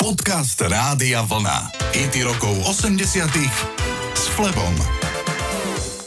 Podcast Rádia Vlna. IT rokov 80 s Flebom.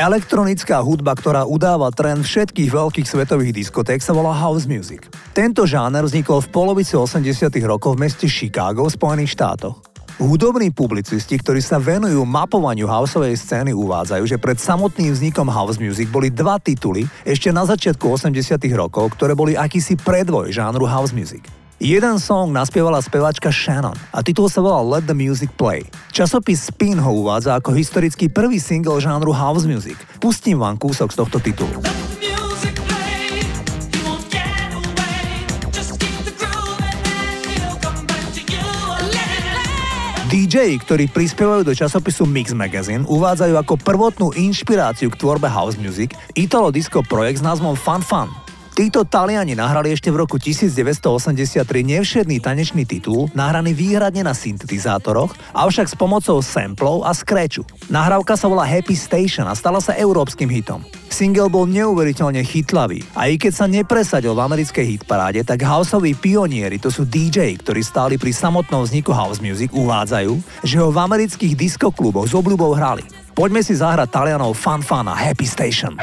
Elektronická hudba, ktorá udáva trend všetkých veľkých svetových diskoték, sa volá house music. Tento žáner vznikol v polovici 80 rokov v meste Chicago v Spojených štátoch. Hudobní publicisti, ktorí sa venujú mapovaniu houseovej scény, uvádzajú, že pred samotným vznikom house music boli dva tituly ešte na začiatku 80 rokov, ktoré boli akýsi predvoj žánru house music. Jeden song naspievala speváčka Shannon a titul sa volal Let the Music Play. Časopis Spin ho uvádza ako historický prvý single žánru house music. Pustím vám kúsok z tohto titulu. DJ, ktorí prispievajú do časopisu Mix Magazine, uvádzajú ako prvotnú inšpiráciu k tvorbe house music Italo Disco projekt s názvom Fun Fun. Títo Taliani nahrali ešte v roku 1983 nevšedný tanečný titul, nahraný výhradne na syntetizátoroch, avšak s pomocou samplov a scratchu. Nahrávka sa volá Happy Station a stala sa európskym hitom. Single bol neuveriteľne chytlavý a i keď sa nepresadil v americkej hitparáde, tak houseoví pionieri, to sú DJ, ktorí stáli pri samotnom vzniku house music, uvádzajú, že ho v amerických diskokluboch s obľubou hrali. Poďme si zahrať Talianov Fun Fun a Happy Station.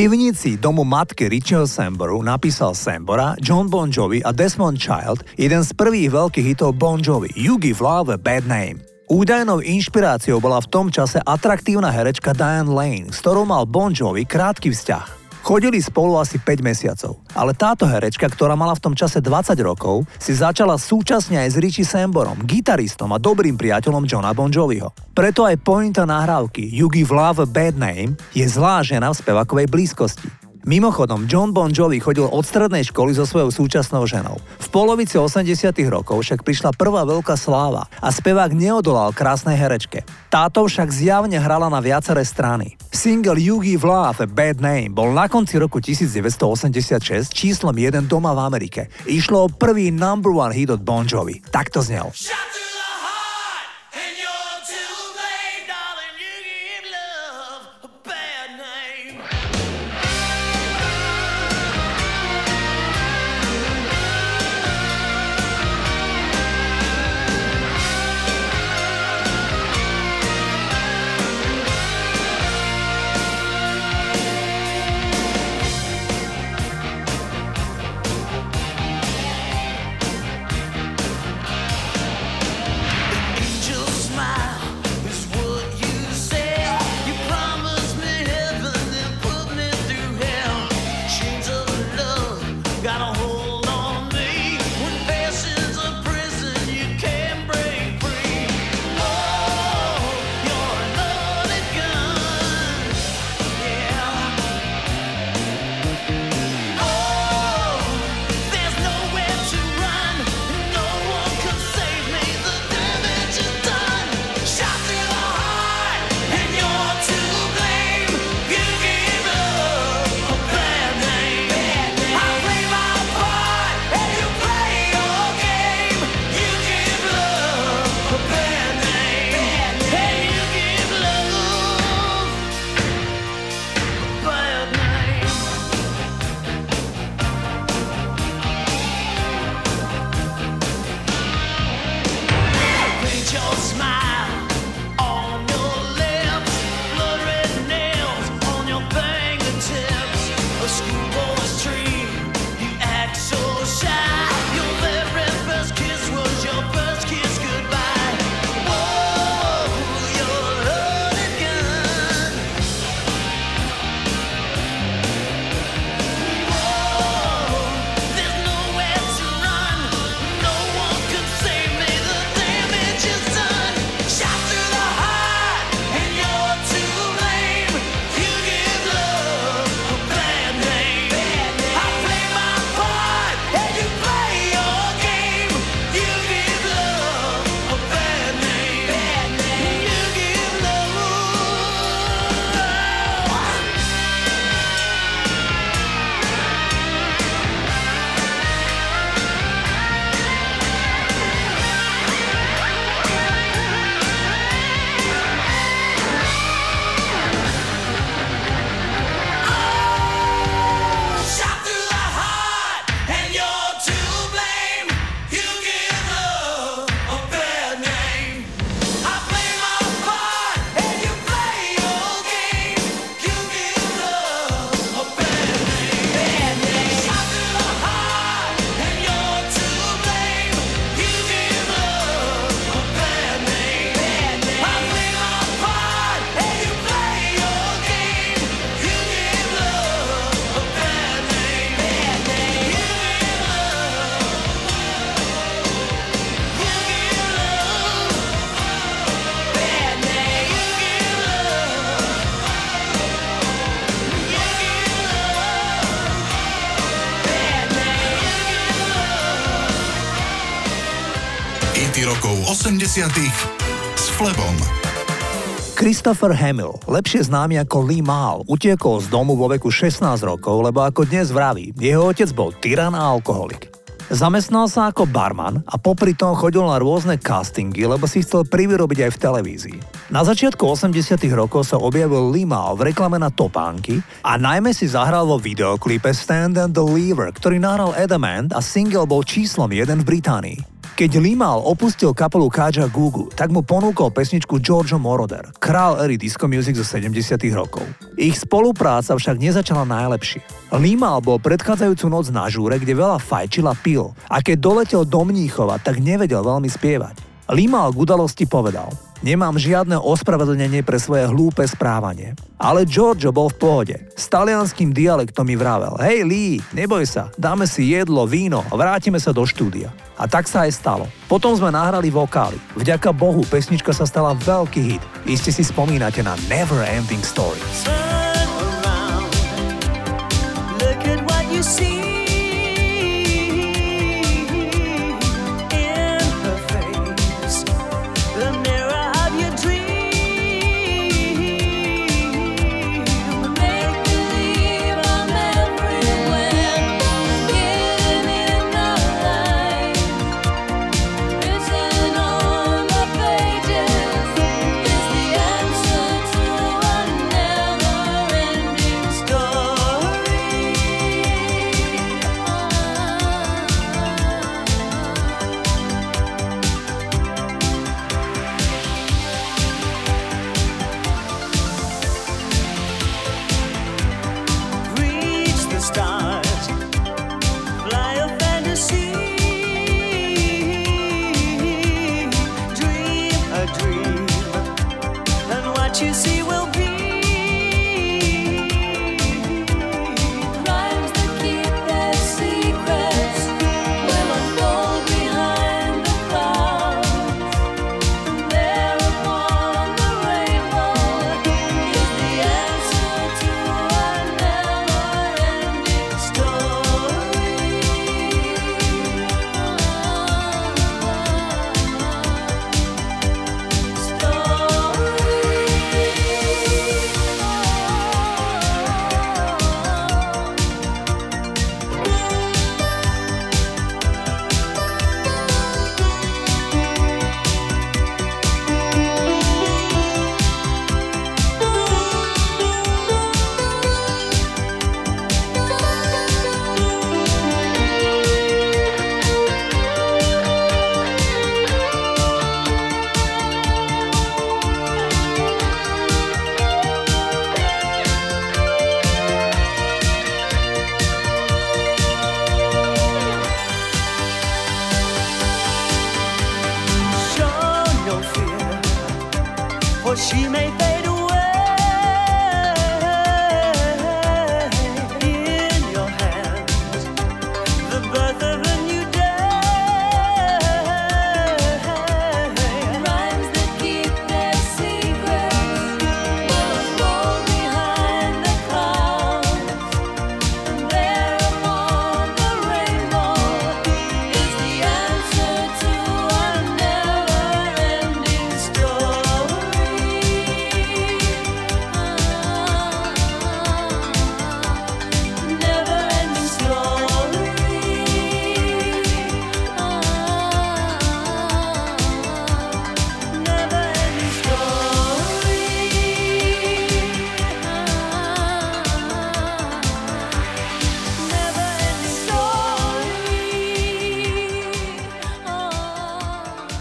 Pivnici domu matky Richieho Samboru napísal Sambora, John Bon Jovi a Desmond Child jeden z prvých veľkých hitov Bon Jovi, You Give Love a Bad Name. Údajnou inšpiráciou bola v tom čase atraktívna herečka Diane Lane, s ktorou mal Bon Jovi krátky vzťah. Chodili spolu asi 5 mesiacov, ale táto herečka, ktorá mala v tom čase 20 rokov, si začala súčasne aj s Richie Samborom, gitaristom a dobrým priateľom Johna Bon Joviho. Preto aj pointa nahrávky You Give Love a Bad Name je zlá žena v spevakovej blízkosti. Mimochodom, John Bon Jovi chodil od strednej školy so svojou súčasnou ženou. V polovici 80 rokov však prišla prvá veľká sláva a spevák neodolal krásnej herečke. Táto však zjavne hrala na viaceré strany. Single You Give Love Bad Name bol na konci roku 1986 číslom 1 doma v Amerike. Išlo o prvý number one hit od Bon Jovi. Tak znel. Shut 80 s Flebom. Christopher Hamill, lepšie známy ako Lee Mal, utiekol z domu vo veku 16 rokov, lebo ako dnes vraví, jeho otec bol tyran a alkoholik. Zamestnal sa ako barman a popri tom chodil na rôzne castingy, lebo si chcel privyrobiť aj v televízii. Na začiatku 80 rokov sa objavil Mal v reklame na topánky a najmä si zahral vo videoklipe Stand and Deliver, ktorý nahral Adamant a single bol číslom 1 v Británii. Keď Limal opustil kapelu Kaja Gugu, tak mu ponúkol pesničku Giorgio Moroder, král ery disco music zo 70 rokov. Ich spolupráca však nezačala najlepšie. Limal bol predchádzajúcu noc na žúre, kde veľa fajčil a pil a keď doletel do Mníchova, tak nevedel veľmi spievať. Limal k udalosti povedal Nemám žiadne ospravedlnenie pre svoje hlúpe správanie. Ale Giorgio bol v pohode. S talianským dialektom mi vravel, hej Lee, neboj sa, dáme si jedlo, víno a vrátime sa do štúdia. A tak sa aj stalo. Potom sme nahrali vokály. Vďaka Bohu pesnička sa stala veľký hit. Iste si spomínate na Never Ending Story. Turn 或许没被。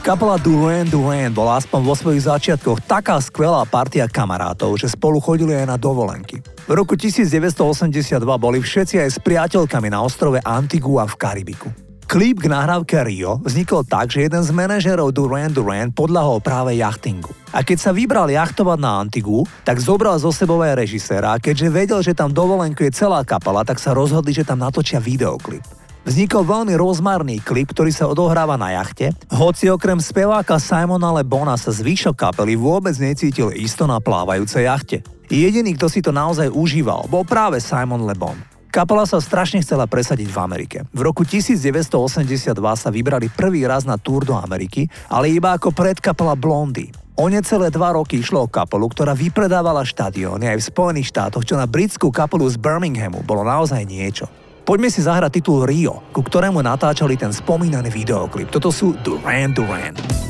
Kapela Duran Duran bola aspoň vo svojich začiatkoch taká skvelá partia kamarátov, že spolu chodili aj na dovolenky. V roku 1982 boli všetci aj s priateľkami na ostrove Antigua v Karibiku. Klip k nahrávke Rio vznikol tak, že jeden z manažerov Duran Duran podľahol práve jachtingu. A keď sa vybral jachtovať na Antigu, tak zobral zo sebou aj režiséra a keďže vedel, že tam dovolenkuje celá kapela, tak sa rozhodli, že tam natočia videoklip. Vznikol veľmi rozmarný klip, ktorý sa odohráva na jachte, hoci okrem speváka Simona Lebona sa zvyšok kapely vôbec necítil isto na plávajúcej jachte. Jediný, kto si to naozaj užíval, bol práve Simon Lebon. Kapela sa strašne chcela presadiť v Amerike. V roku 1982 sa vybrali prvý raz na túr do Ameriky, ale iba ako predkapela Blondy. O necelé dva roky išlo o kapelu, ktorá vypredávala štadióny aj v Spojených štátoch, čo na britskú kapelu z Birminghamu bolo naozaj niečo. Poďme si zahrať titul Rio, ku ktorému natáčali ten spomínaný videoklip. Toto sú Duran Duran.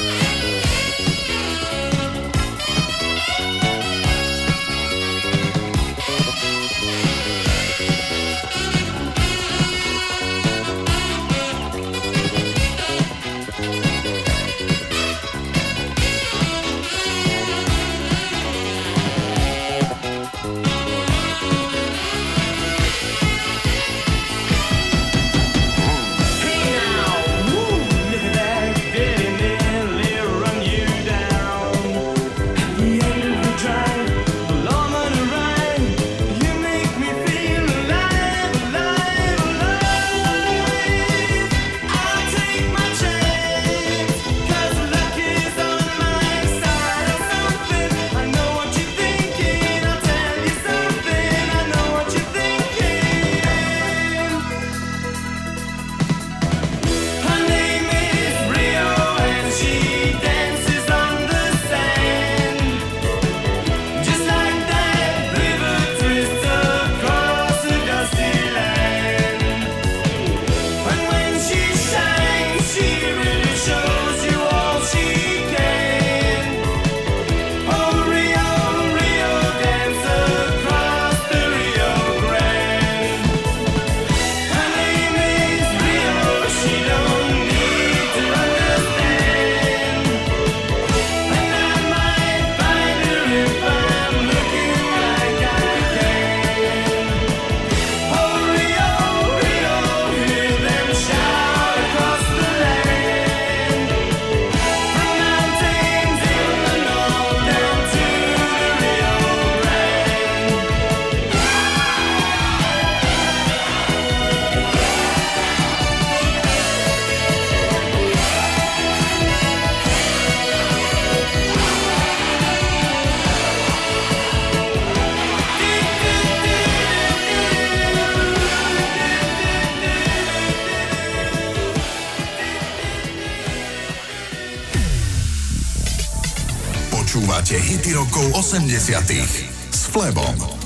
Música 80 s Flebom.